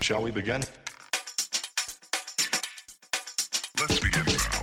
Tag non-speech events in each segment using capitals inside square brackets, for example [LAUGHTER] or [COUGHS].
Shall we begin? Let's begin now.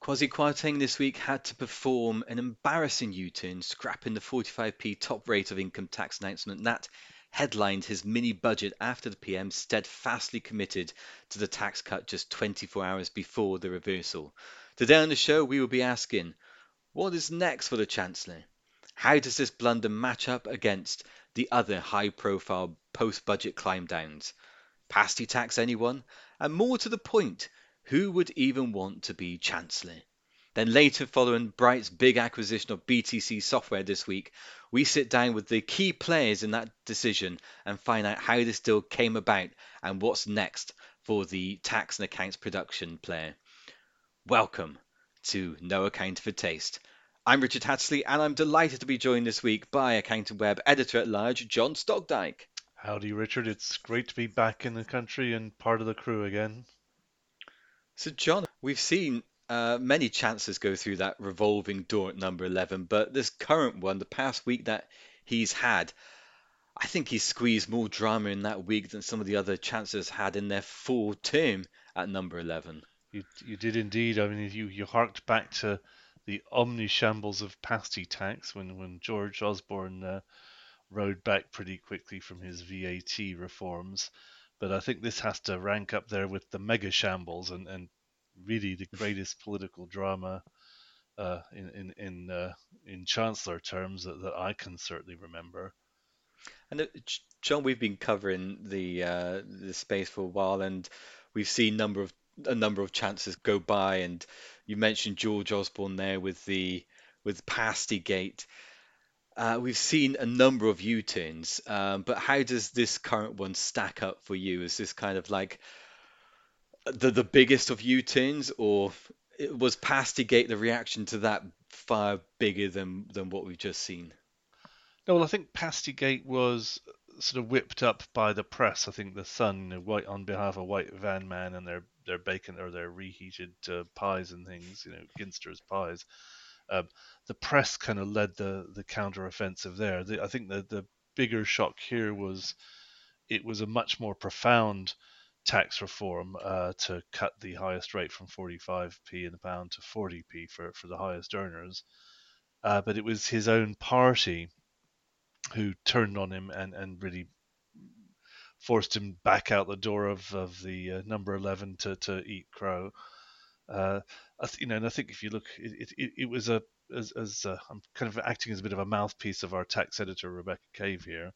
Kwasi this week had to perform an embarrassing U-turn, scrapping the 45p top rate of income tax announcement. That headlined his mini budget after the PM steadfastly committed to the tax cut just 24 hours before the reversal. Today on the show, we will be asking, what is next for the Chancellor? How does this blunder match up against the other high-profile post-budget climb downs? Pasty tax anyone? And more to the point, who would even want to be Chancellor? Then later, following Bright's big acquisition of BTC software this week, we sit down with the key players in that decision and find out how this deal came about and what's next for the tax and accounts production player. Welcome to No Account for Taste. I'm Richard Hattersley and I'm delighted to be joined this week by AccountingWEB editor at large, John Stokdyke. Howdy, Richard. It's great to be back in the country and part of the crew again. So, John, we've seen uh, many chances go through that revolving door at number 11, but this current one, the past week that he's had, I think he's squeezed more drama in that week than some of the other chances had in their full term at number 11. You, you did indeed. I mean, you, you harked back to the omni shambles of pasty tax when, when George Osborne uh, rowed back pretty quickly from his VAT reforms. But I think this has to rank up there with the mega shambles and, and really the greatest political drama uh, in in in, uh, in chancellor terms that, that, I can certainly remember. And John, we've been covering the uh, the space for a while, and we've seen a number of a number of chances go by. And you mentioned George Osborne there with the with Pasty Gate. Uh, we've seen a number of U-turns, um, but how does this current one stack up for you? Is this kind of like the the biggest of U-turns, or was Pastygate the reaction to that far bigger than than what we've just seen? No, well, I think Pastygate was sort of whipped up by the press. I think the Sun, white on behalf of White Van Man and their their bacon or their reheated uh, pies and things, you know, Ginster's pies. Um, the press kind of led the the counter offensive there. The, I think the the bigger shock here was it was a much more profound tax reform uh, to cut the highest rate from 45p in the pound to 40p for, for the highest earners. Uh, but it was his own party who turned on him and, and really forced him back out the door of, of the uh, number 11 to, to eat crow. Uh, you know, and I think if you look, it, it, it was a as, as uh, I'm kind of acting as a bit of a mouthpiece of our tax editor Rebecca Cave here,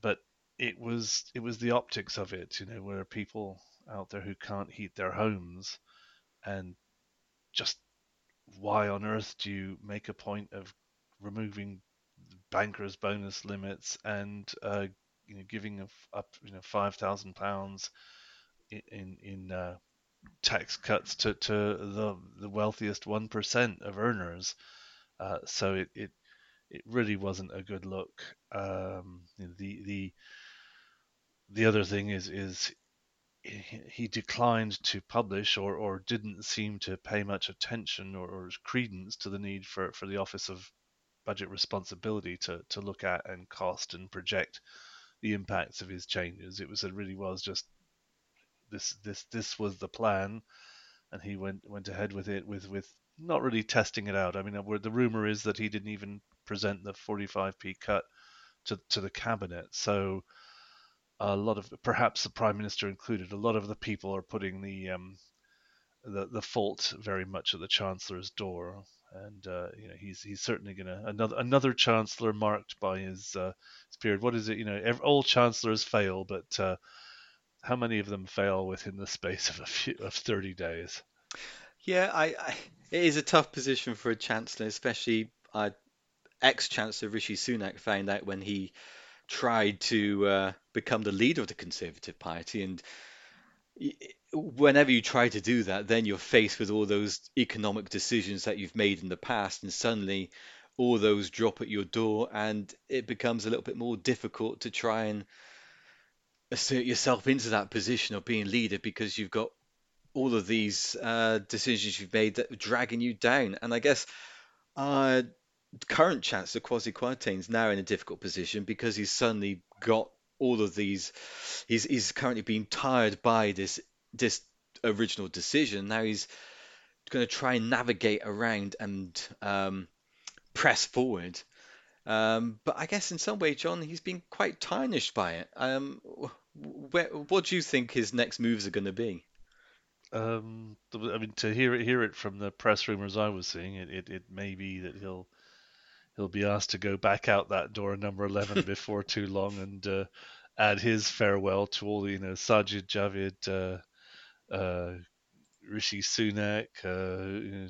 but it was it was the optics of it, you know, where people out there who can't heat their homes, and just why on earth do you make a point of removing bankers' bonus limits and uh, you know giving up you know five thousand pounds in in uh, tax cuts to, to the the wealthiest one percent of earners. Uh, so it, it it really wasn't a good look. Um, the the the other thing is is he declined to publish or, or didn't seem to pay much attention or, or credence to the need for, for the Office of Budget Responsibility to, to look at and cost and project the impacts of his changes. It was it really was just this this this was the plan, and he went went ahead with it with with not really testing it out. I mean, the rumor is that he didn't even present the 45p cut to to the cabinet. So a lot of perhaps the prime minister included, a lot of the people are putting the um, the the fault very much at the chancellor's door, and uh, you know he's he's certainly going to another another chancellor marked by his uh, his period. What is it? You know, every, all chancellors fail, but uh, how many of them fail within the space of a few of thirty days? Yeah, I, I it is a tough position for a chancellor, especially uh, ex-chancellor Rishi Sunak found out when he tried to uh, become the leader of the Conservative Party. And whenever you try to do that, then you're faced with all those economic decisions that you've made in the past, and suddenly all those drop at your door, and it becomes a little bit more difficult to try and assert yourself into that position of being leader because you've got all of these uh, decisions you've made that are dragging you down. And I guess uh, current Chancellor Kwasi Kwarteng's now in a difficult position because he's suddenly got all of these. He's he's currently being tired by this this original decision. Now he's going to try and navigate around and um, press forward. Um, but I guess in some way, John, he's been quite tarnished by it. Um, where, what do you think his next moves are going to be? Um, I mean, to hear it hear it from the press rumors I was seeing, it, it, it may be that he'll he'll be asked to go back out that door number eleven [LAUGHS] before too long and uh, add his farewell to all the you know Sajid Javid, uh, uh, Rishi Sunak, uh,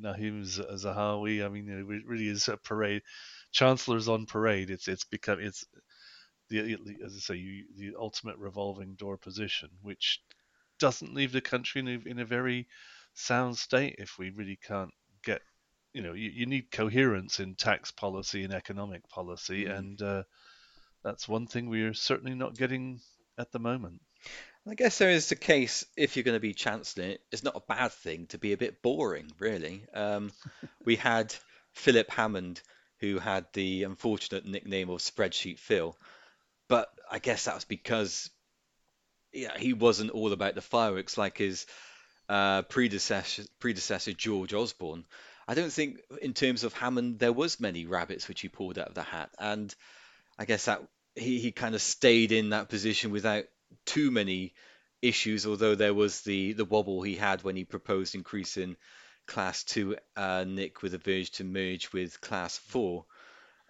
Nadhim Zahawi. I mean, it really is a parade. Chancellors on parade. It's it's become it's the as I say you, the ultimate revolving door position, which doesn't leave the country in a, in a very sound state if we really can't you know you, you need coherence in tax policy and economic policy mm. and uh, that's one thing we're certainly not getting at the moment I guess there is the case if you're going to be chancellor, it's not a bad thing to be a bit boring, really. Um, [LAUGHS] we had Philip Hammond, who had the unfortunate nickname of Spreadsheet Phil, but I guess that was because yeah, he wasn't all about the fireworks like his uh, predecessor, predecessor George Osborne. I don't think, in terms of Hammond, there was many rabbits which he pulled out of the hat, and I guess that he, he kind of stayed in that position without too many issues. Although there was the the wobble he had when he proposed increasing Class Two uh, NIC with a verge to merge with Class Four.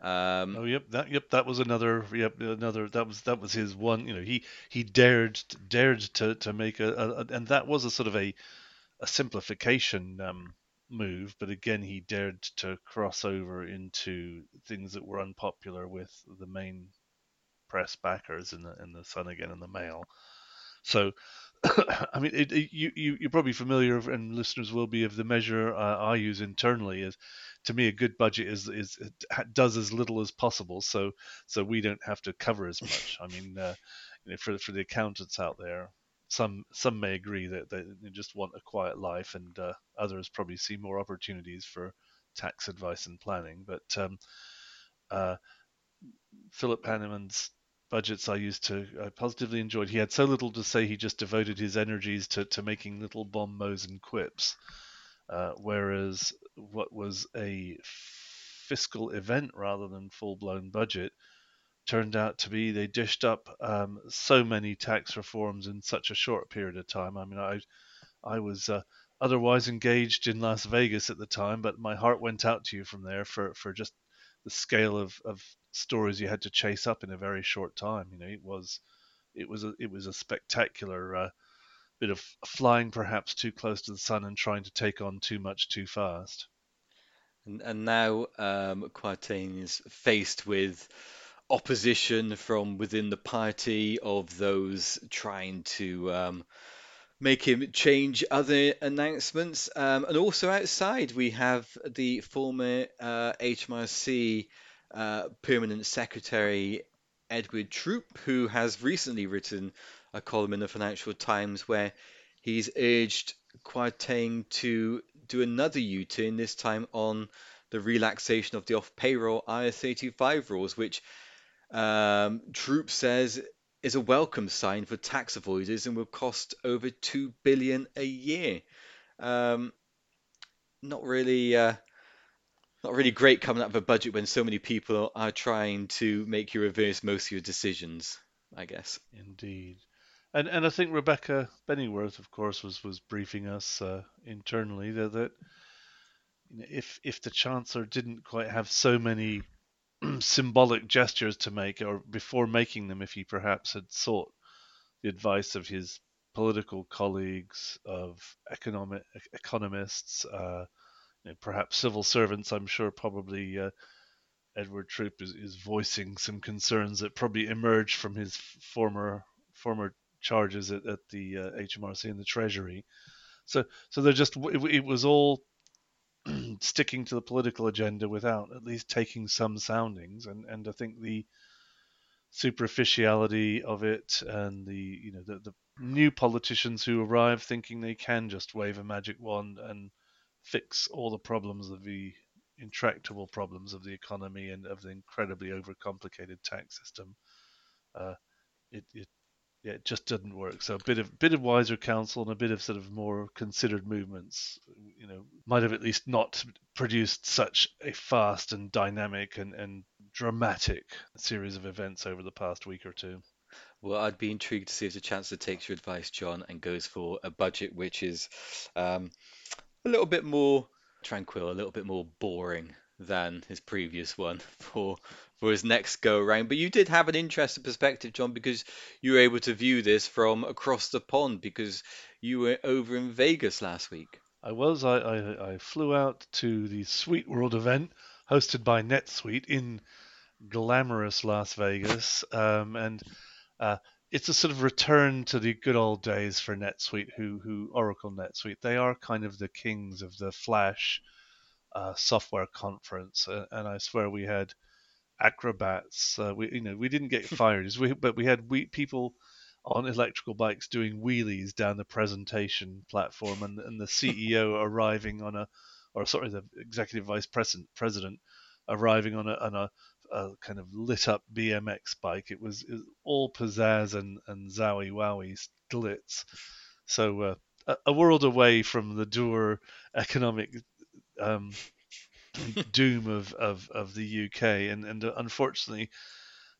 Um, oh yep, that yep that was another yep another that was that was his one you know he he dared dared to to make a, a and that was a sort of a a simplification um, move, but again he dared to cross over into things that were unpopular with the main press backers in the in the Sun again and the Mail. So [COUGHS] I mean, it, it, you, you, you're probably familiar, and listeners will be, of the measure uh, I use internally. Is to me, a good budget is is does as little as possible, so so we don't have to cover as much. I mean, uh, you know, for for the accountants out there, some some may agree that they just want a quiet life, and uh, others probably see more opportunities for tax advice and planning. But um, uh, Philip Hammond's budgets I used to I positively enjoyed. He had so little to say, he just devoted his energies to, to making little bon mots and quips. Uh, whereas what was a fiscal event rather than full blown budget turned out to be they dished up um, so many tax reforms in such a short period of time. I mean, I I was uh, otherwise engaged in Las Vegas at the time, but my heart went out to you from there for, for just the scale of, of stories you had to chase up in a very short time. You know, it was it was a it was a spectacular uh, bit of flying perhaps too close to the sun and trying to take on too much too fast. And, and now um, Kwarteng is faced with opposition from within the party of those trying to um, make him change other announcements. Um, and also outside, we have the former uh, HMRC uh, permanent secretary, Edward Troup, who has recently written a column in the Financial Times where he's urged Kwarteng to do another U turn, this time on the relaxation of the off payroll IR 35 rules, which um, Troup says is a welcome sign for tax avoiders and will cost over two billion a year. Um, not really, uh, not really great coming out of a budget when so many people are trying to make you reverse most of your decisions. I guess. Indeed. And and I think Rebecca Benneyworth, of course, was was briefing us uh, internally that, that if if the chancellor didn't quite have so many [CLEARS THROAT] symbolic gestures to make, or before making them, if he perhaps had sought the advice of his political colleagues, of economic economists, uh, you know, perhaps civil servants. I'm sure probably uh, Edward Troup is, is voicing some concerns that probably emerged from his former former charges at, at the uh, HMRC and the Treasury. So so they're just it, it was all [CLEARS THROAT] sticking to the political agenda without at least taking some soundings. And, and I think the superficiality of it and the you know the, the new politicians who arrive thinking they can just wave a magic wand and fix all the problems of the intractable problems of the economy and of the incredibly overcomplicated tax system. Uh, it, it yeah, it just didn't work. So a bit of bit of wiser counsel and a bit of sort of more considered movements, you know, might have at least not produced such a fast and dynamic and, and dramatic series of events over the past week or two. Well, I'd be intrigued to see if the Chancellor takes your advice, John, and goes for a budget which is um, a little bit more tranquil, a little bit more boring than his previous one [LAUGHS] for for his next go around. But you did have an interesting perspective, John, because you were able to view this from across the pond because you were over in Vegas last week. I was. I, I, I flew out to the SuiteWorld event hosted by NetSuite in glamorous Las Vegas, um, and uh, it's a sort of return to the good old days for NetSuite, who who Oracle NetSuite. They are kind of the kings of the Flash uh, software conference, uh, and I swear we had acrobats. Uh, we you know we didn't get [LAUGHS] fired, we, but we had we, people on electrical bikes doing wheelies down the presentation platform, and, and the CEO [LAUGHS] arriving on a, or sorry, the executive vice president president arriving on a on a, a kind of lit up BMX bike. It was, it was all pizzazz and and zowie wowie glitz. So uh, a, a world away from the dour economic um, [LAUGHS] doom of, of, of the UK, and and uh, unfortunately,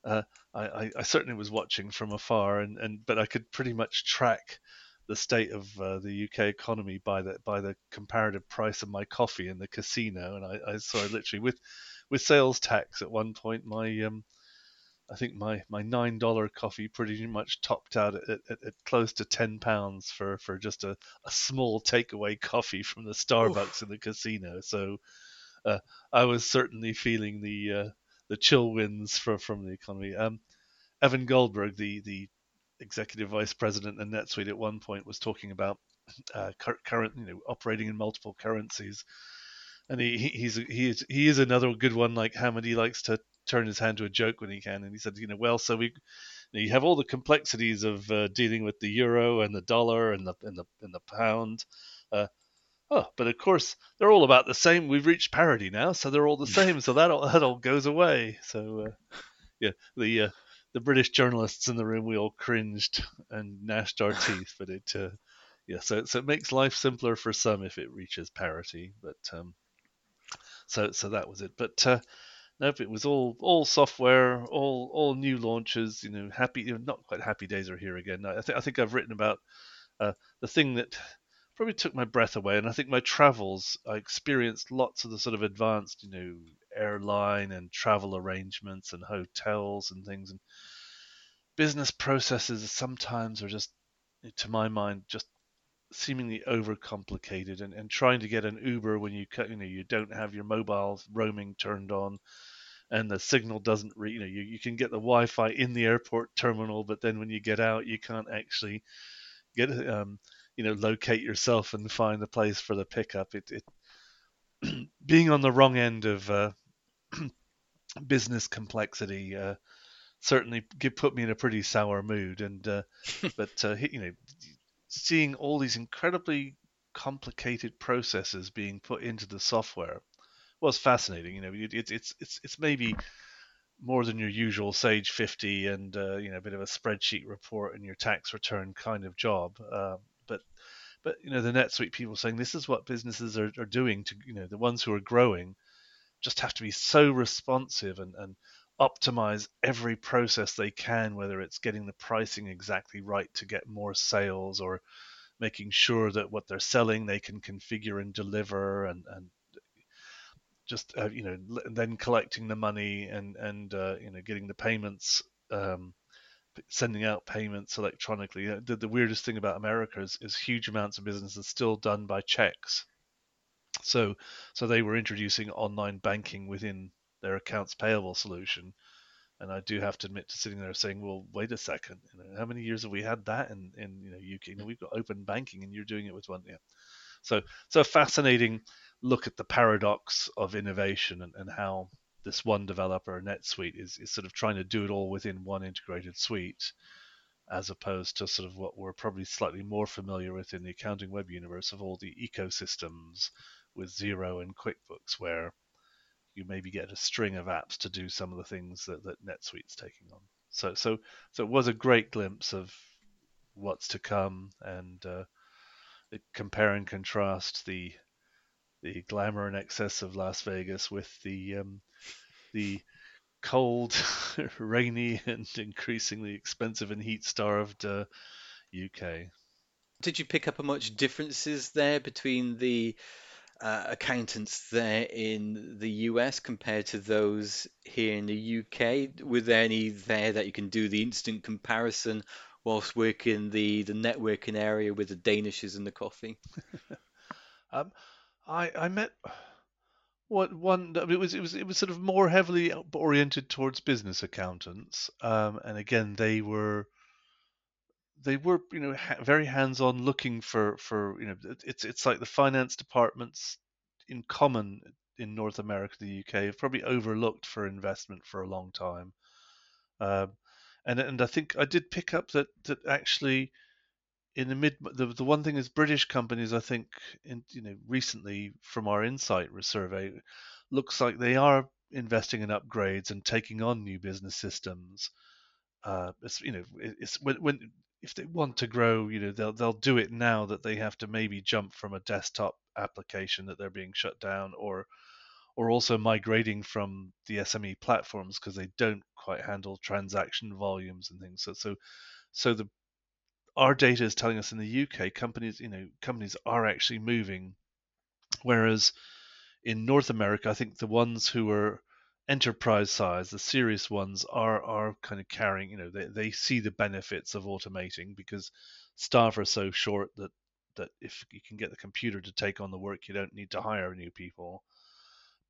uh, I, I certainly was watching from afar, and, and but I could pretty much track the state of uh, the UK economy by the by the comparative price of my coffee in the casino, and I, I literally with with sales tax at one point my um I think my, my nine dollar coffee pretty much topped out at, at, at, close to ten pounds for, for just a, a small takeaway [LAUGHS] coffee from the Starbucks Oof. in the casino. So uh, I was certainly feeling the uh, the chill winds from from the economy. Um, Evan Goldberg, the the executive vice president in NetSuite, at one point was talking about uh, current, you know, operating in multiple currencies, and he, he's he is he is another good one. Like Hammond, he likes to turn his hand to a joke when he can, and he said, you know, well, so we you, have all the complexities of uh, dealing with the euro and the dollar and the and the and the pound. Uh, oh, but of course they're all about the same. We've reached parity now, so they're all the [LAUGHS] same. So that all, that all goes away. So uh, yeah, the uh, the British journalists in the room we all cringed and gnashed our [LAUGHS] teeth, but it uh, yeah, so so it makes life simpler for some if it reaches parity. But um, so so that was it. But uh, nope, it was all all software, all all new launches. You know, happy, you know, not quite happy days are here again. I think I think I've written about uh, the thing that probably took my breath away. And I think my travels, I experienced lots of the sort of advanced, you know, airline and travel arrangements and hotels and things. And business processes sometimes are just, to my mind, just seemingly overcomplicated. And, and trying to get an Uber when you you know you don't have your mobile roaming turned on. And the signal doesn't, re- you know, you, you can get the Wi-Fi in the airport terminal, but then when you get out, you can't actually get um, you know locate yourself and find the place for the pickup. It, it [CLEARS THROAT] being on the wrong end of uh, [CLEARS THROAT] business complexity uh, certainly put me in a pretty sour mood. And uh, [LAUGHS] but uh, you know, seeing all these incredibly complicated processes being put into the software was fascinating. You know, it, it, it's it's it's maybe more than your usual Sage 50 and uh, you know a bit of a spreadsheet report and your tax return kind of job. Uh, but but you know the NetSuite people saying this is what businesses are, are doing to you know the ones who are growing just have to be so responsive and, and optimize every process they can, whether it's getting the pricing exactly right to get more sales or making sure that what they're selling they can configure and deliver and, and just uh, you know then collecting the money and and uh, you know getting the payments um, sending out payments electronically. The, the weirdest thing about America is, is huge amounts of business is still done by checks. So, so they were introducing online banking within their accounts payable solution, and I do have to admit to sitting there saying, "Well, wait a second, you know, how many years have we had that in, in you know UK? You know, mm. we've got open banking, and you're doing it with one." Yeah. So, so a fascinating look at the paradox of innovation and, and how this one developer, NetSuite, is, is sort of trying to do it all within one integrated suite. as opposed to sort of what we're probably slightly more familiar with in the AccountingWEB universe of all the ecosystems with Xero and QuickBooks, where you maybe get a string of apps to do some of the things that, that NetSuite's taking on. So, so, so it was a great glimpse of what's to come, and uh, compare and contrast the the glamour and excess of Las Vegas with the um, the cold, [LAUGHS] rainy, and increasingly expensive and heat-starved uh, UK. Did you pick up much differences there between the uh, accountants there in the US compared to those here in the UK? Were there any there that you can do the instant comparison whilst working the the networking area with the Danishes and the coffee? [LAUGHS] um, I I met what one it was it was it was sort of more heavily oriented towards business accountants, um, and again they were they were you know ha- very hands on looking for for you know it's it's like the finance departments in common in North America the UK have probably overlooked for investment for a long time. Um, and and I think I did pick up that that actually in the mid the, the one thing is British companies I think in you know recently from our insight survey looks like they are investing in upgrades and taking on new business systems. Uh, it's you know it's when, when if they want to grow, you know they'll they'll do it now that they have to maybe jump from a desktop application that they're being shut down or or also migrating from the SME platforms because they don't quite handle transaction volumes and things. So so so the our data is telling us in the UK companies you know companies are actually moving, whereas in North America I think the ones who are enterprise size, the serious ones are are kind of carrying, you know, they, they see the benefits of automating because staff are so short that that if you can get the computer to take on the work, you don't need to hire new people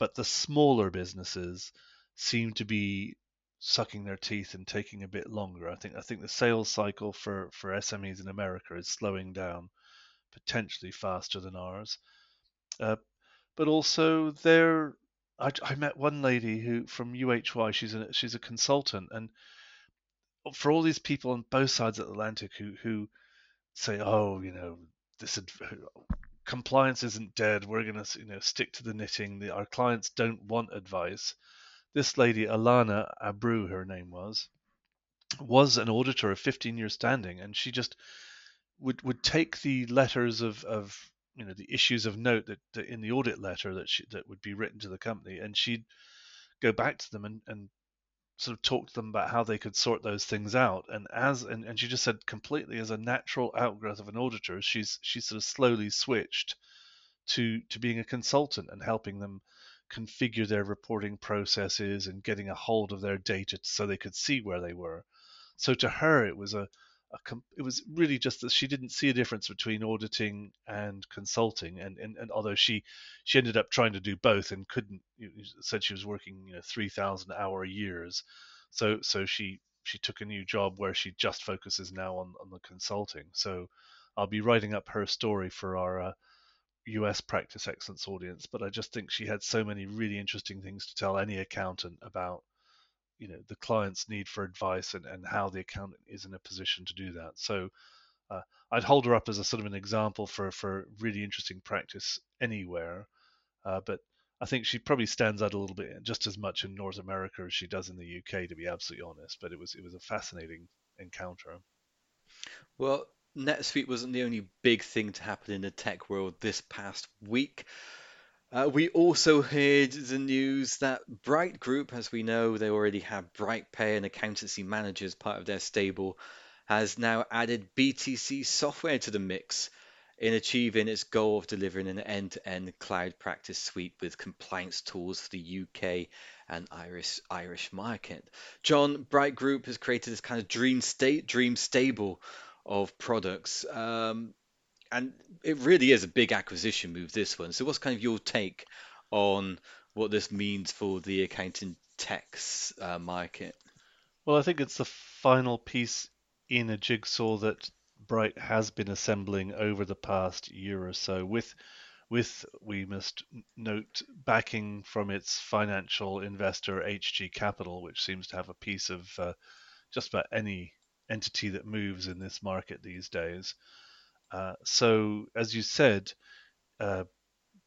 but the smaller businesses seem to be sucking their teeth and taking a bit longer. I think I think the sales cycle for for SMEs in America is slowing down, potentially faster than ours. Uh, but also there, I, I met one lady who from UHY. She's a she's a consultant, and for all these people on both sides of the Atlantic who who say, oh, you know, this compliance isn't dead. We're going to you know stick to the knitting. The, our clients don't want advice. This lady, Alana Abreu, her name was, was an auditor of 15 years standing, and she just would would take the letters of of you know the issues of note that, that in the audit letter that she, that would be written to the company, and she'd go back to them and, and sort of talk to them about how they could sort those things out. And as and, and she just said completely as a natural outgrowth of an auditor, she's she's sort of slowly switched to to being a consultant and helping them configure their reporting processes and getting a hold of their data so they could see where they were. So to her, it was a, a it was really just that she didn't see a difference between auditing and consulting, and, and, and although she she ended up trying to do both and couldn't, said she was working you know three thousand hour years, so so she she took a new job where she just focuses now on on the consulting. So I'll be writing up her story for our uh, US practice excellence audience, but I just think she had so many really interesting things to tell any accountant about you know the client's need for advice and, and how the accountant is in a position to do that. So uh, I'd hold her up as a sort of an example for for really interesting practice anywhere. Uh, but I think she probably stands out a little bit just as much in North America as she does in the UK, to be absolutely honest. But it was it was a fascinating encounter. Well, NetSuite wasn't the only big thing to happen in the tech world this past week. Uh, we also heard the news that Bright Group, as we know, they already have BrightPay and accountancy managers part of their stable, has now added BTC software to the mix in achieving its goal of delivering an end-to-end cloud practice suite with compliance tools for the UK and Irish Irish market. John, Bright Group has created this kind of dream state, dream stable of products. Um, and it really is a big acquisition move, this one. So, what's kind of your take on what this means for the accounting techs uh, market? Well, I think it's the final piece in a jigsaw that Bright has been assembling over the past year or so, with with we must note backing from its financial investor HG Capital, which seems to have a piece of uh, just about any entity that moves in this market these days. Uh, so, as you said, uh,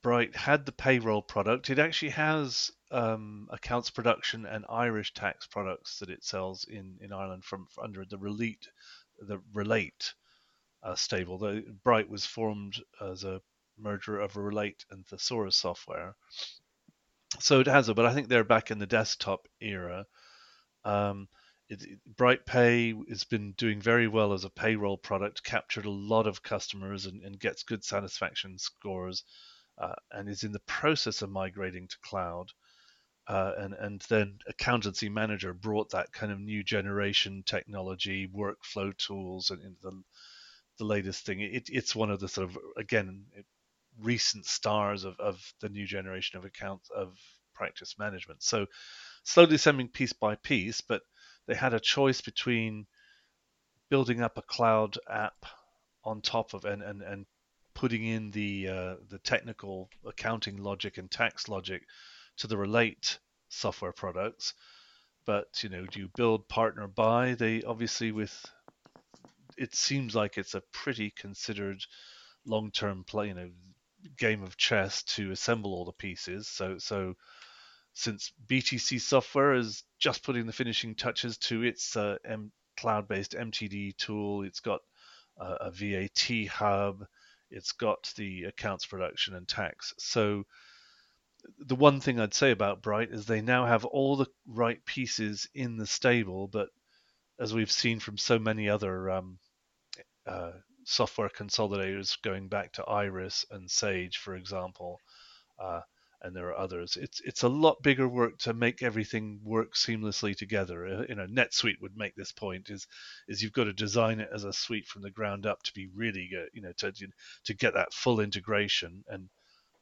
Bright had the payroll product. It actually has um, accounts production and Irish tax products that it sells in, in Ireland from, from under the Relate the Relate uh, stable. The, Bright was formed as a merger of Relate and Thesaurus software. So it has it, but I think they're back in the desktop era. Um, it, BrightPay has been doing very well as a payroll product, captured a lot of customers and, and gets good satisfaction scores, uh, and is in the process of migrating to cloud. Uh, and and then Accountancy Manager brought that kind of new generation technology, workflow tools, and, the the latest thing. It, it's one of the sort of again recent stars of, of the new generation of accounts of practice management. So slowly sending piece by piece, but they had a choice between building up a cloud app on top of and and, and putting in the uh, the technical accounting logic and tax logic to the relate software products. But you know do you build partner buy? They obviously with it seems like it's a pretty considered long-term play you know game of chess to assemble all the pieces. So so since BTC Software is just putting the finishing touches to its uh, M- cloud-based MTD tool. It's got uh, a VAT hub. It's got the accounts production and tax. So the one thing I'd say about Bright is they now have all the right pieces in the stable, but as we've seen from so many other um, uh, software consolidators going back to Iris and Sage, for example, uh, and there are others. It's it's a lot bigger work to make everything work seamlessly together. Uh, you know, NetSuite would make this point: is is you've got to design it as a suite from the ground up to be really good. You know, to to get that full integration. And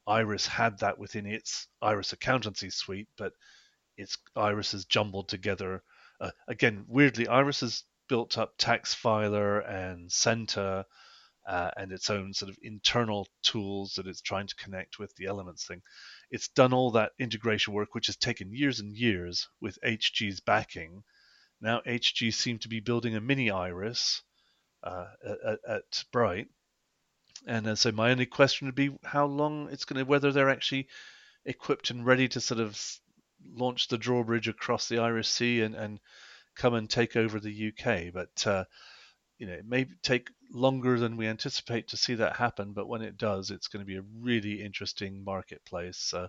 Iris had that within its Iris Accountancy suite, but it's Iris is jumbled together. Uh, again, weirdly, Iris has built up Taxfiler and Senta uh, and its own sort of internal tools that it's trying to connect with the Elements thing. It's done all that integration work, which has taken years and years with HG's backing. Now HG seem to be building a mini Iris uh, at, at, Bright, and uh, so my only question would be how long it's going to, whether they're actually equipped and ready to sort of launch the drawbridge across the Irish Sea and, and come and take over the UK. But uh, you know, it may take longer than we anticipate to see that happen, but when it does, it's going to be a really interesting marketplace. Uh,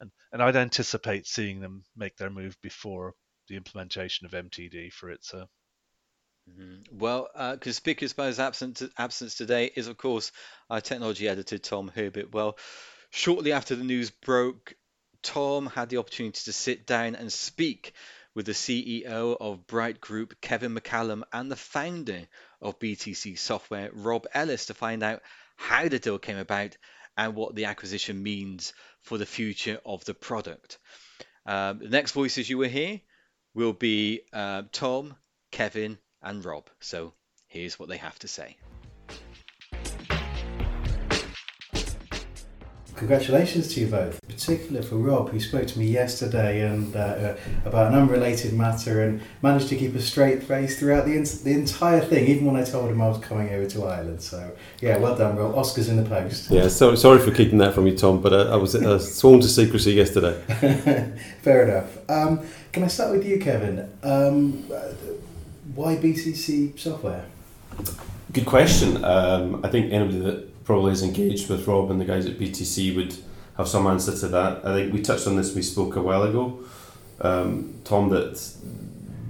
and, and I'd anticipate seeing them make their move before the implementation of MTD for ITSA. Uh... Mm-hmm. Well, uh, conspicuous by his absence, absence today is, of course, our technology editor, Tom Herbert. Well, shortly after the news broke, Tom had the opportunity to sit down and speak with the CEO of Bright Group, Kevin McCallum, and the founder of BTC Software, Rob Ellis, to find out how the deal came about and what the acquisition means for the future of the product. Um, the next voices you will hear will be uh, Tom, Kevin, and Rob. So here's what they have to say. Congratulations to you both, particularly for Rob, who spoke to me yesterday and uh, uh, about an unrelated matter and managed to keep a straight face throughout the, in- the entire thing, even when I told him I was coming over to Ireland. So, yeah, well done, Rob. Oscars in the post. Yeah, so, sorry for keeping that from you, Tom, but uh, I was uh, sworn to secrecy yesterday. [LAUGHS] Fair enough. Um, can I start with you, Kevin? Um, why BTC software? Good question. Um, I think anybody that probably is engaged with Rob and the guys at BTC would have some answer to that. I think we touched on this, we spoke a while ago, um, Tom, that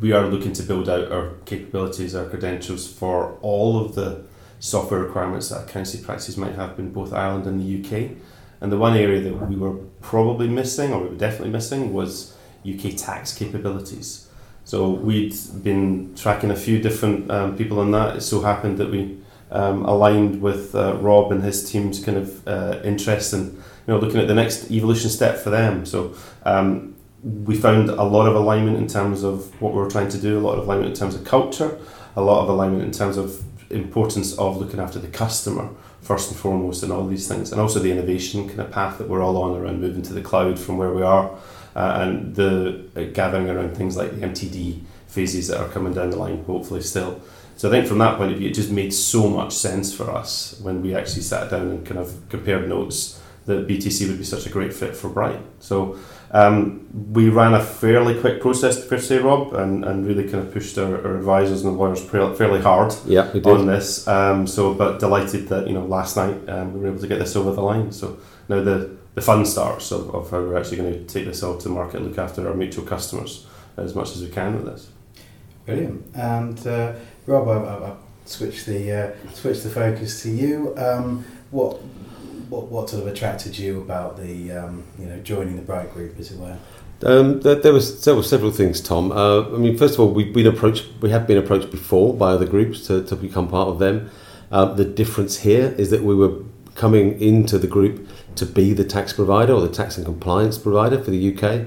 we are looking to build out our capabilities, our credentials for all of the software requirements that accountancy practices might have in both Ireland and the UK. And the one area that we were probably missing, or we were definitely missing, was UK tax capabilities. So we'd been tracking a few different um, people on that. It so happened that we um, aligned with uh, Rob and his team's kind of uh, interest in you know looking at the next evolution step for them. So um, we found a lot of alignment in terms of what we were trying to do, a lot of alignment in terms of culture, a lot of alignment in terms of importance of looking after the customer first and foremost, and all these things, and also the innovation kind of path that we're all on around moving to the cloud from where we are, uh, and the uh, gathering around things like the MTD phases that are coming down the line, hopefully still. So I think from that point of view, it just made so much sense for us when we actually sat down and kind of compared notes that BTC would be such a great fit for Bright. So um, we ran a fairly quick process, per se, Rob, and, and really kind of pushed our, our advisors and lawyers fairly fairly hard Yeah, we did. on this. Um, so, but delighted that you know last night um, we were able to get this over the line. So now the the fun starts of, of how we're actually going to take this out to market, look after our mutual customers as much as we can with this. Brilliant. And uh, Rob, I, I, switch the uh, the focus to you. Um, what what what sort of attracted you about the um, you know joining the Bright Group, as it were? Um, there, there was there were several things, Tom. Uh, I mean, first of all, we've been approached. We have been approached before by other groups to, to become part of them. Uh, the difference here is that we were coming into the group to be the tax provider or the tax and compliance provider for the UK,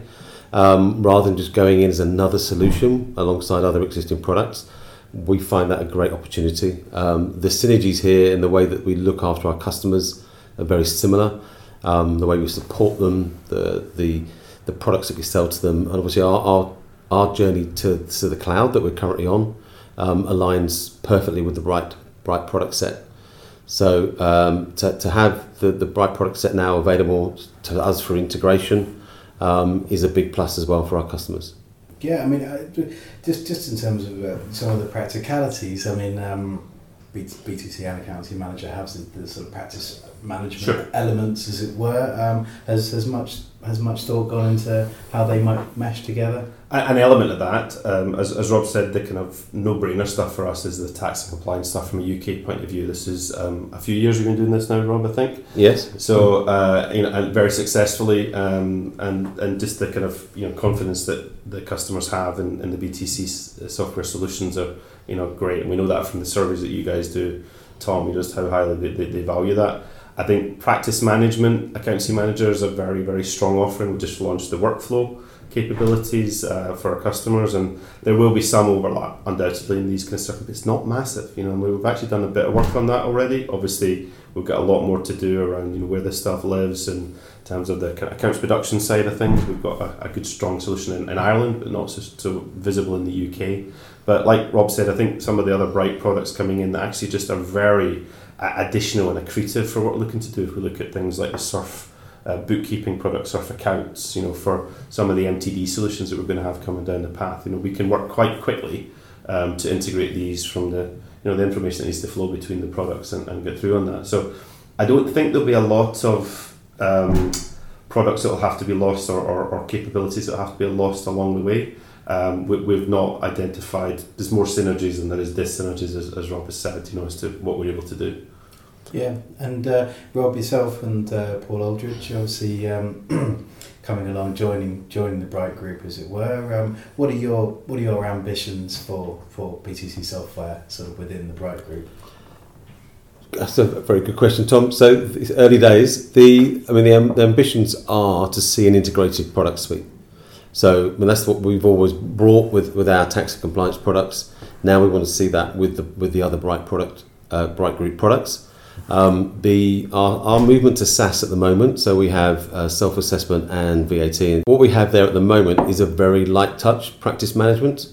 um, rather than just going in as another solution alongside other existing products. We find that a great opportunity. Um, the synergies here in the way that we look after our customers are very similar. Um, the way we support them, the the the products that we sell to them, and obviously our our, our journey to, to the cloud that we're currently on um, aligns perfectly with the right bright product set. So um, to, to have the, the bright product set now available to us for integration um, is a big plus as well for our customers. Yeah, I mean, uh, just just in terms of uh, some of the practicalities. I mean, um, BTC and Accounting Manager have the, the sort of practice management Sure. elements, as it were. Um, has has much has much thought gone into how they might mesh together? A- An element of that, um, as, as Rob said, the kind of no-brainer stuff for us is the tax and compliance stuff from a UK point of view. This is um, a few years we've been doing this now, Rob. I think. Yes. So uh, you know, and very successfully, um, and and just the kind of you know confidence that the customers have in, in the BTC software solutions are you know great, and we know that from the surveys that you guys do, Tom. You just how highly they, they, they value that. I think practice management, accountancy managers are a very very strong offering. We just launched the workflow capabilities uh, for our customers, and there will be some overlap undoubtedly in these kind of stuff. It's not massive, you know. And we've actually done a bit of work on that already. Obviously, we've got a lot more to do around you know where this stuff lives and in terms of the kind of accounts production side of things. We've got a, a good strong solution in, in Ireland, but not so, so visible in the UK. But like Rob said, I think some of the other bright products coming in that actually just are very additional and accretive for what we're looking to do. If we look at things like the Surf uh, bookkeeping product, Surf accounts, you know, for some of the MTD solutions that we're going to have coming down the path, you know, we can work quite quickly um, to integrate these from the you know the information that needs to flow between the products and, and get through on that. So I don't think there'll be a lot of um, products that will have to be lost or, or, or capabilities that have to be lost along the way. Um, we, we've not identified there's more synergies than there is dis-synergies as, as Rob has said you know as to what we're able to do Yeah, and uh, Rob yourself and uh, Paul Aldridge, obviously um, [CLEARS THROAT] coming along, joining joining the Bright Group, as it were. Um, what are your what are your ambitions for for BTC software, sort of within the Bright Group? That's a very good question, Tom. So it's early days. The I mean, the, am- the ambitions are to see an integrated product suite. So that's what we've always brought with, with our tax compliance products. Now we want to see that with the with the other Bright product, uh, Bright Group products. Um, the our, our movement to SaaS at the moment. So we have uh, self assessment and VAT. What we have there at the moment is a very light touch practice management.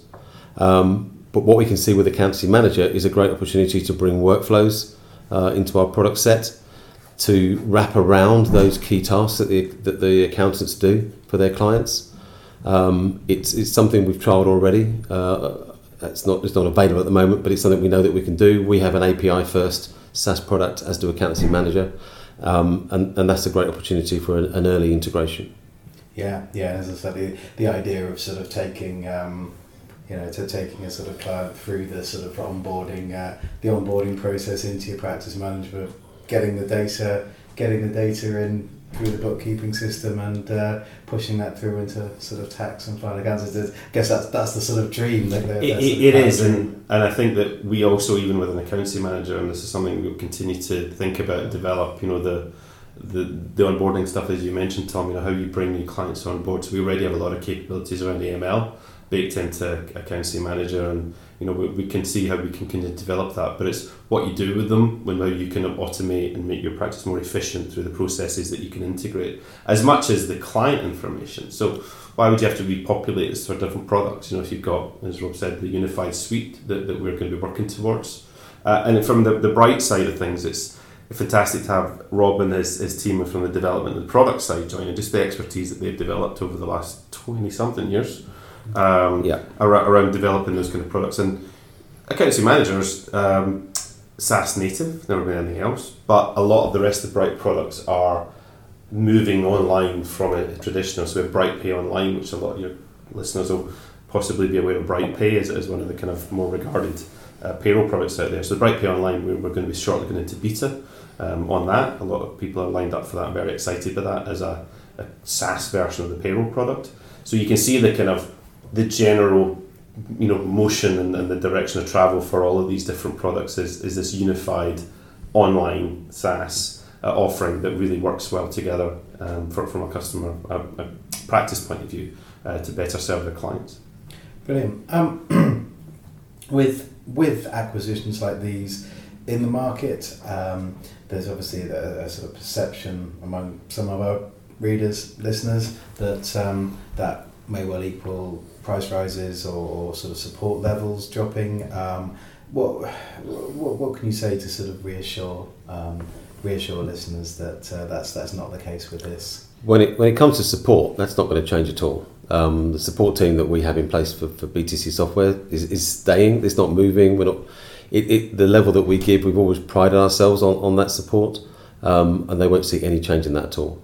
Um, but what we can see with Accountancy Manager is a great opportunity to bring workflows uh, into our product set to wrap around those key tasks that the, that the accountants do for their clients. Um, it's, it's something we've trialled already. Uh, it's not it's not available at the moment, but it's something we know that we can do. We have an API first SaaS product, as do Accountancy Manager, um, and, and that's a great opportunity for an, an early integration. Yeah, yeah. As I said, the, the idea of sort of taking, um, you know, to taking a sort of client through the sort of onboarding, uh, the onboarding process into your practice management, getting the data, getting the data in through the bookkeeping system, and uh, pushing that through into sort of tax and final accounts. I guess that's that's the sort of dream. That, that, It, it, the it of is, and, and I think that we also, even with an accountancy manager, and this is something we'll continue to think about and develop. You know, the the the onboarding stuff, as you mentioned, Tom. You know, how you bring new clients on board. So we already have a lot of capabilities around AML. Baked into a accountancy manager, and you know we, we can see how we can continue to develop that. But it's what you do with them, when how you can automate and make your practice more efficient through the processes that you can integrate, as much as the client information. So why would you have to repopulate this for different products? You know, if you've got, as Rob said, the unified suite that, that we're going to be working towards. Uh, and from the, the bright side of things, it's fantastic to have Rob and his, his team from the development and the product side joining, just the expertise that they've developed over the last 20 something years um, Yeah. around, around developing those kind of products. And accountancy managers, um, SaaS native, never been anything else, but a lot of the rest of Bright products are moving online from a traditional. So we have BrightPay Online, which a lot of your listeners will possibly be aware of BrightPay as, as one of the kind of more regarded uh, payroll products out there. So Bright Pay Online, we're, we're going to be shortly going into beta um, on that. A lot of people are lined up for that. I'm very excited by that as a, a SaaS version of the payroll product. So you can see the kind of the general you know motion and, and the direction of travel for all of these different products is, is this unified online SaaS uh, offering that really works well together um, for, from a customer a, a practice point of view uh, to better serve their clients. Brilliant. Um, [CLEARS THROAT] with with acquisitions like these in the market, um, there's obviously a, a sort of perception among some of our readers, listeners, that um, that may well equal price rises or, or sort of support levels dropping. Um, what, what what can you say to sort of reassure um, reassure listeners that uh, that's that's not the case with this? When it when it comes to support, that's not going to change at all. Um, the support team that we have in place for, for BTC software is, is staying. It's not moving. We're not. It, it, the level that we give, we've always prided ourselves on, on that support, um, and they won't see any change in that at all.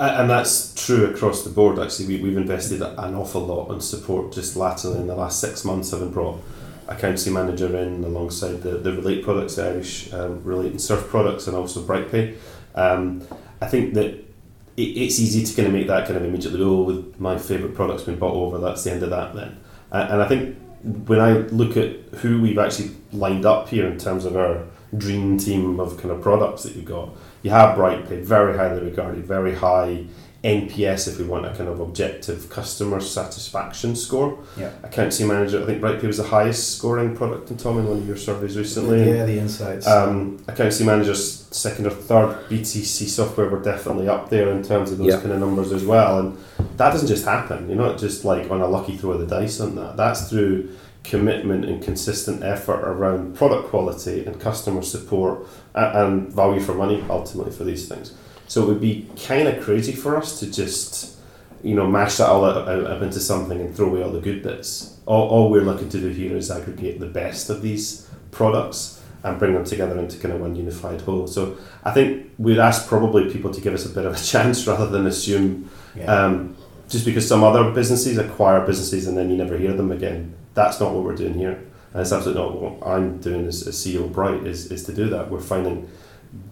And that's true across the board. Actually, we, we've invested an awful lot on support just latterly in the last six months, having brought a accountancy manager in alongside the, the Relate products, the Irish um, Relate and Surf products, and also BrightPay. Um, I think that it, it's easy to kind of make that kind of immediately go with my favourite products being bought over. That's the end of that then. Uh, and I think when I look at who we've actually lined up here in terms of our dream team of kind of products that you've got, you have BrightPay, very highly regarded, very high NPS if we want a kind of objective customer satisfaction score. Yeah. Accountancy manager, I think BrightPay was the highest scoring product in Tom in one of your surveys recently. Yeah, the insights. Um, accountancy managers second or third BTC software were definitely up there in terms of those Yeah. kind of numbers as well. And that doesn't just happen. You're not just like on a lucky throw of the dice on that. That's through commitment and consistent effort around product quality and customer support a- and value for money ultimately for these things. So it would be kind of crazy for us to just you know mash that all out, up into something and throw away all the good bits. All, all we're looking to do here is aggregate the best of these products and bring them together into kind of one unified whole. So I think we'd ask probably people to give us a bit of a [LAUGHS] chance rather than assume yeah. um, just because some other businesses acquire businesses and then you never hear them again. That's not what we're doing here. And it's absolutely not what I'm doing as, as CEO Bright is, is to do that. We're finding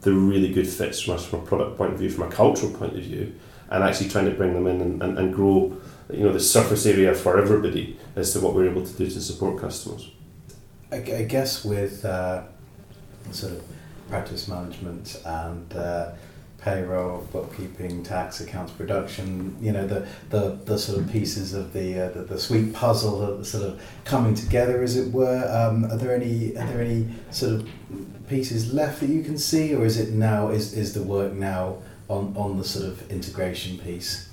the really good fits from us from a product point of view, from a cultural point of view, and actually trying to bring them in and, and, and grow you know the surface area for everybody as to what we're able to do to support customers. I, I guess with uh, sort of practice management and uh, payroll, bookkeeping, tax, accounts, production, you know, the, the, the sort of pieces of the, uh, the the suite puzzle that sort of coming together, as it were. Um, are there any are there any sort of pieces left that you can see, or is it now is, is the work now on, on the sort of integration piece?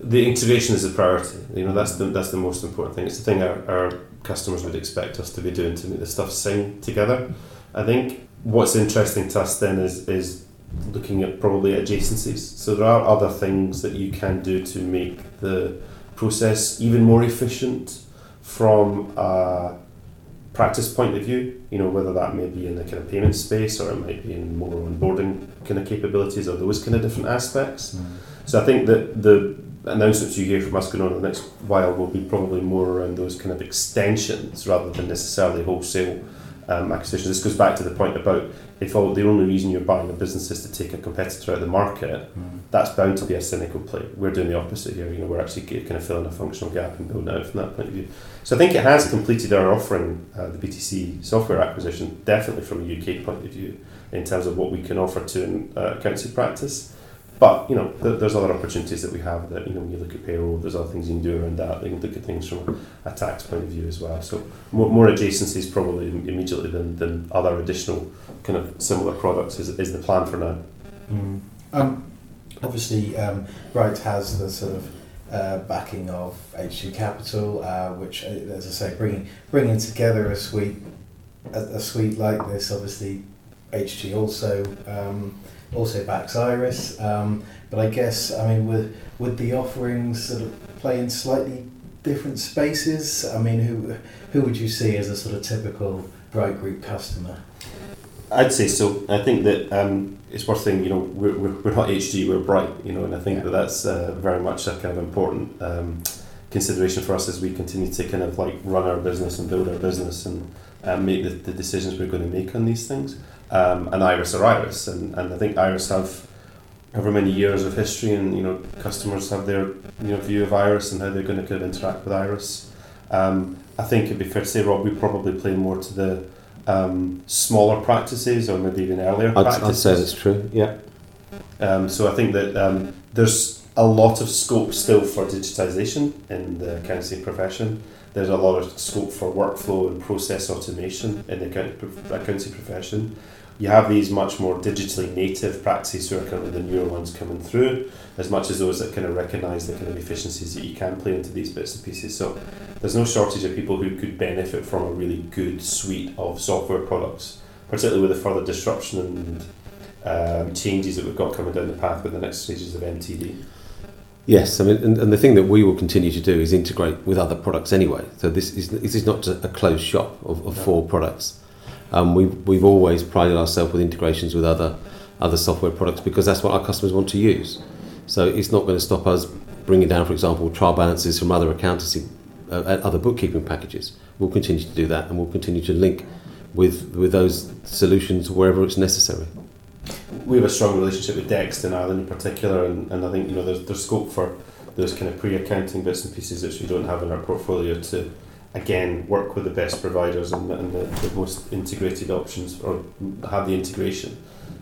The integration is the priority. You know that's the that's the most important thing. It's the thing our, our customers would expect us to be doing to make the stuff sing together. I think what's interesting to us then is is looking at probably adjacencies. So there are other things that you can do to make the process even more efficient from a practice point of view. You know whether that may be in the kind of payment space or it might be in more onboarding kind of capabilities or those kind of different aspects. Mm. So I think that the announcements you hear from us going on in the next while will be probably more around those kind of extensions rather than necessarily wholesale um, acquisitions. This goes back to the point about if all, the only reason you're buying a business is to take a competitor out of the market, that's bound to be a cynical play. We're doing the opposite here. You know, we're actually kind of filling a functional gap and building out from that point of view. So I think it has completed our offering, uh, the BTC software acquisition, definitely from a UK point of view, in terms of what we can offer to an uh, accountancy practice. But you know, th- there's other opportunities that we have. That you know, when you look at payroll, there's other things you can do around that. You can look at things from a tax point of view as well. So more, more adjacencies probably immediately than, than other additional kind of similar products is, is the plan for now. Mm. Um, obviously, um, Bright has the sort of uh, backing of HG Capital, uh, which, uh, as I say, bringing bringing together a suite a, a suite like this. Obviously, HG also um, also backs Iris, um, but I guess I mean would would the offerings sort of play in slightly different spaces? I mean, who who would you see as a sort of typical Bright Group customer? I'd say so. I think that um, it's worth saying, you know, we're, we're, we're not HG, we're bright, you know, and I think Yeah. that that's uh, very much a kind of important um, consideration for us as we continue to kind of like run our business and build our business and uh, make the, the decisions we're going to make on these things. Um, and Iris are Iris, and, and I think Iris have however many years of history, and you know, customers have their you know view of Iris and how they're going to kind of interact with Iris. Um, I think it'd be fair to say, Rob, we probably play more to the um, smaller practices or maybe even earlier I'd, practices. I'd say that's true. Yeah. Um, so I think that um, there's a lot of scope still for digitisation in the accounting profession. There's a lot of scope for workflow and process automation in the account- accounting profession. You have these much more digitally native practices who are kind the newer ones coming through, as much as those that kind of recognise the kind of efficiencies that you can play into these bits and pieces. So there's no shortage of people who could benefit from a really good suite of software products, particularly with the further disruption and um, changes that we've got coming down the path with the next stages of MTD. Yes, I mean, and, and the thing that we will continue to do is integrate with other products anyway. So this is this is not a closed shop of, of four products. Um, we've we've always prided ourselves with integrations with other other software products because that's what our customers want to use. So it's not going to stop us bringing down, for example, trial balances from other accountancy, uh, other bookkeeping packages. We'll continue to do that, and we'll continue to link with with those solutions wherever it's necessary. We have a strong relationship with Dext in Ireland in particular, and, and I think you know there's, there's scope for those kind of pre-accounting bits and pieces which we don't have in our portfolio to again work with the best providers and, and the, the most integrated options or have the integration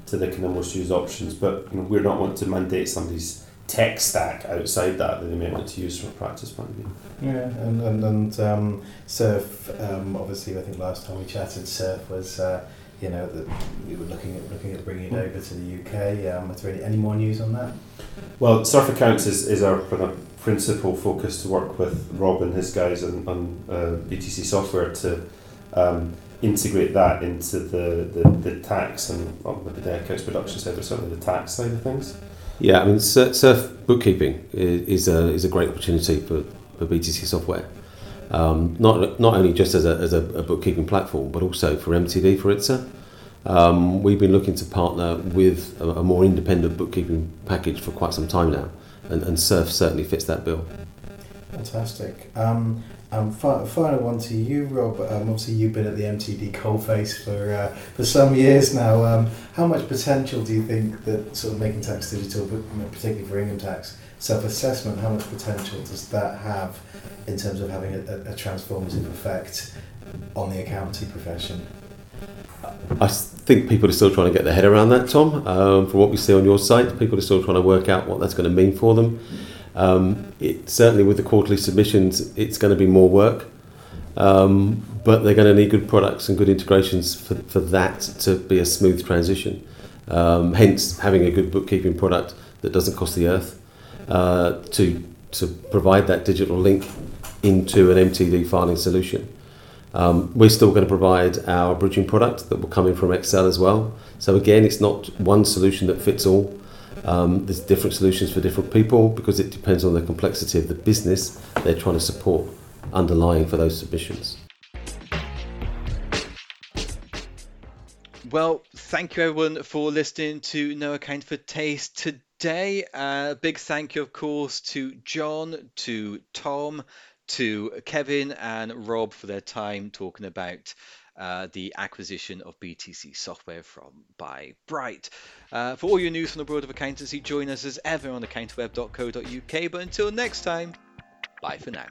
to the kind of most used options. But you know we're not wanting to mandate somebody's tech stack outside that that they may want to use from a practice point of view. Yeah, and and, and um, Surf. Um, obviously, I think last time we chatted, Surf was uh, you know that we were looking at looking at bringing it over to the UK. Um, is there any, any more news on that? Well, Surf Accounts is, is our kind of principal focus to work with Rob and his guys on, on uh, BTC software to um, integrate that into the, the, the tax and well, maybe the accounts production side, but certainly the tax side of things. Yeah, I mean, Surf bookkeeping is a is a great opportunity for, for BTC software. Um, not not only just as a, as a, a bookkeeping platform, but also for MTD for ITSA. Um, we've been looking to partner with a, a more independent bookkeeping package for quite some time now, and, and Surf certainly fits that bill. Fantastic. Um, um, fi- final one to you, Rob. Um, obviously, you've been at the MTD coalface for uh, for some years now. Um, how much potential do you think that sort of making tax digital, particularly for income tax self-assessment, how much potential does that have in terms of having a, a, a transformative effect on the accounting profession? I think people are still trying to get their head around that, Tom. Um, from what we see on your site, people are still trying to work out what that's going to mean for them. Um, it, certainly, with the quarterly submissions, it's going to be more work, um, but they're going to need good products and good integrations for, for that to be a smooth transition. Um, hence, having a good bookkeeping product that doesn't cost the earth uh, to to provide that digital link into an MTD filing solution. Um, we're still going to provide our bridging product that will come in from Excel as well. So again, it's not one solution that fits all. Um, there's different solutions for different people because it depends on the complexity of the business they're trying to support underlying for those submissions. Well, thank you everyone for listening to No Account for Taste today. Uh, a big thank you, of course, to John, to Tom, to Kevin, and Rob for their time talking about uh, the acquisition of BTC software from by Bright. Uh, for all your news from the world of accountancy, join us as ever on accountingweb.co.uk. But until next time, bye for now.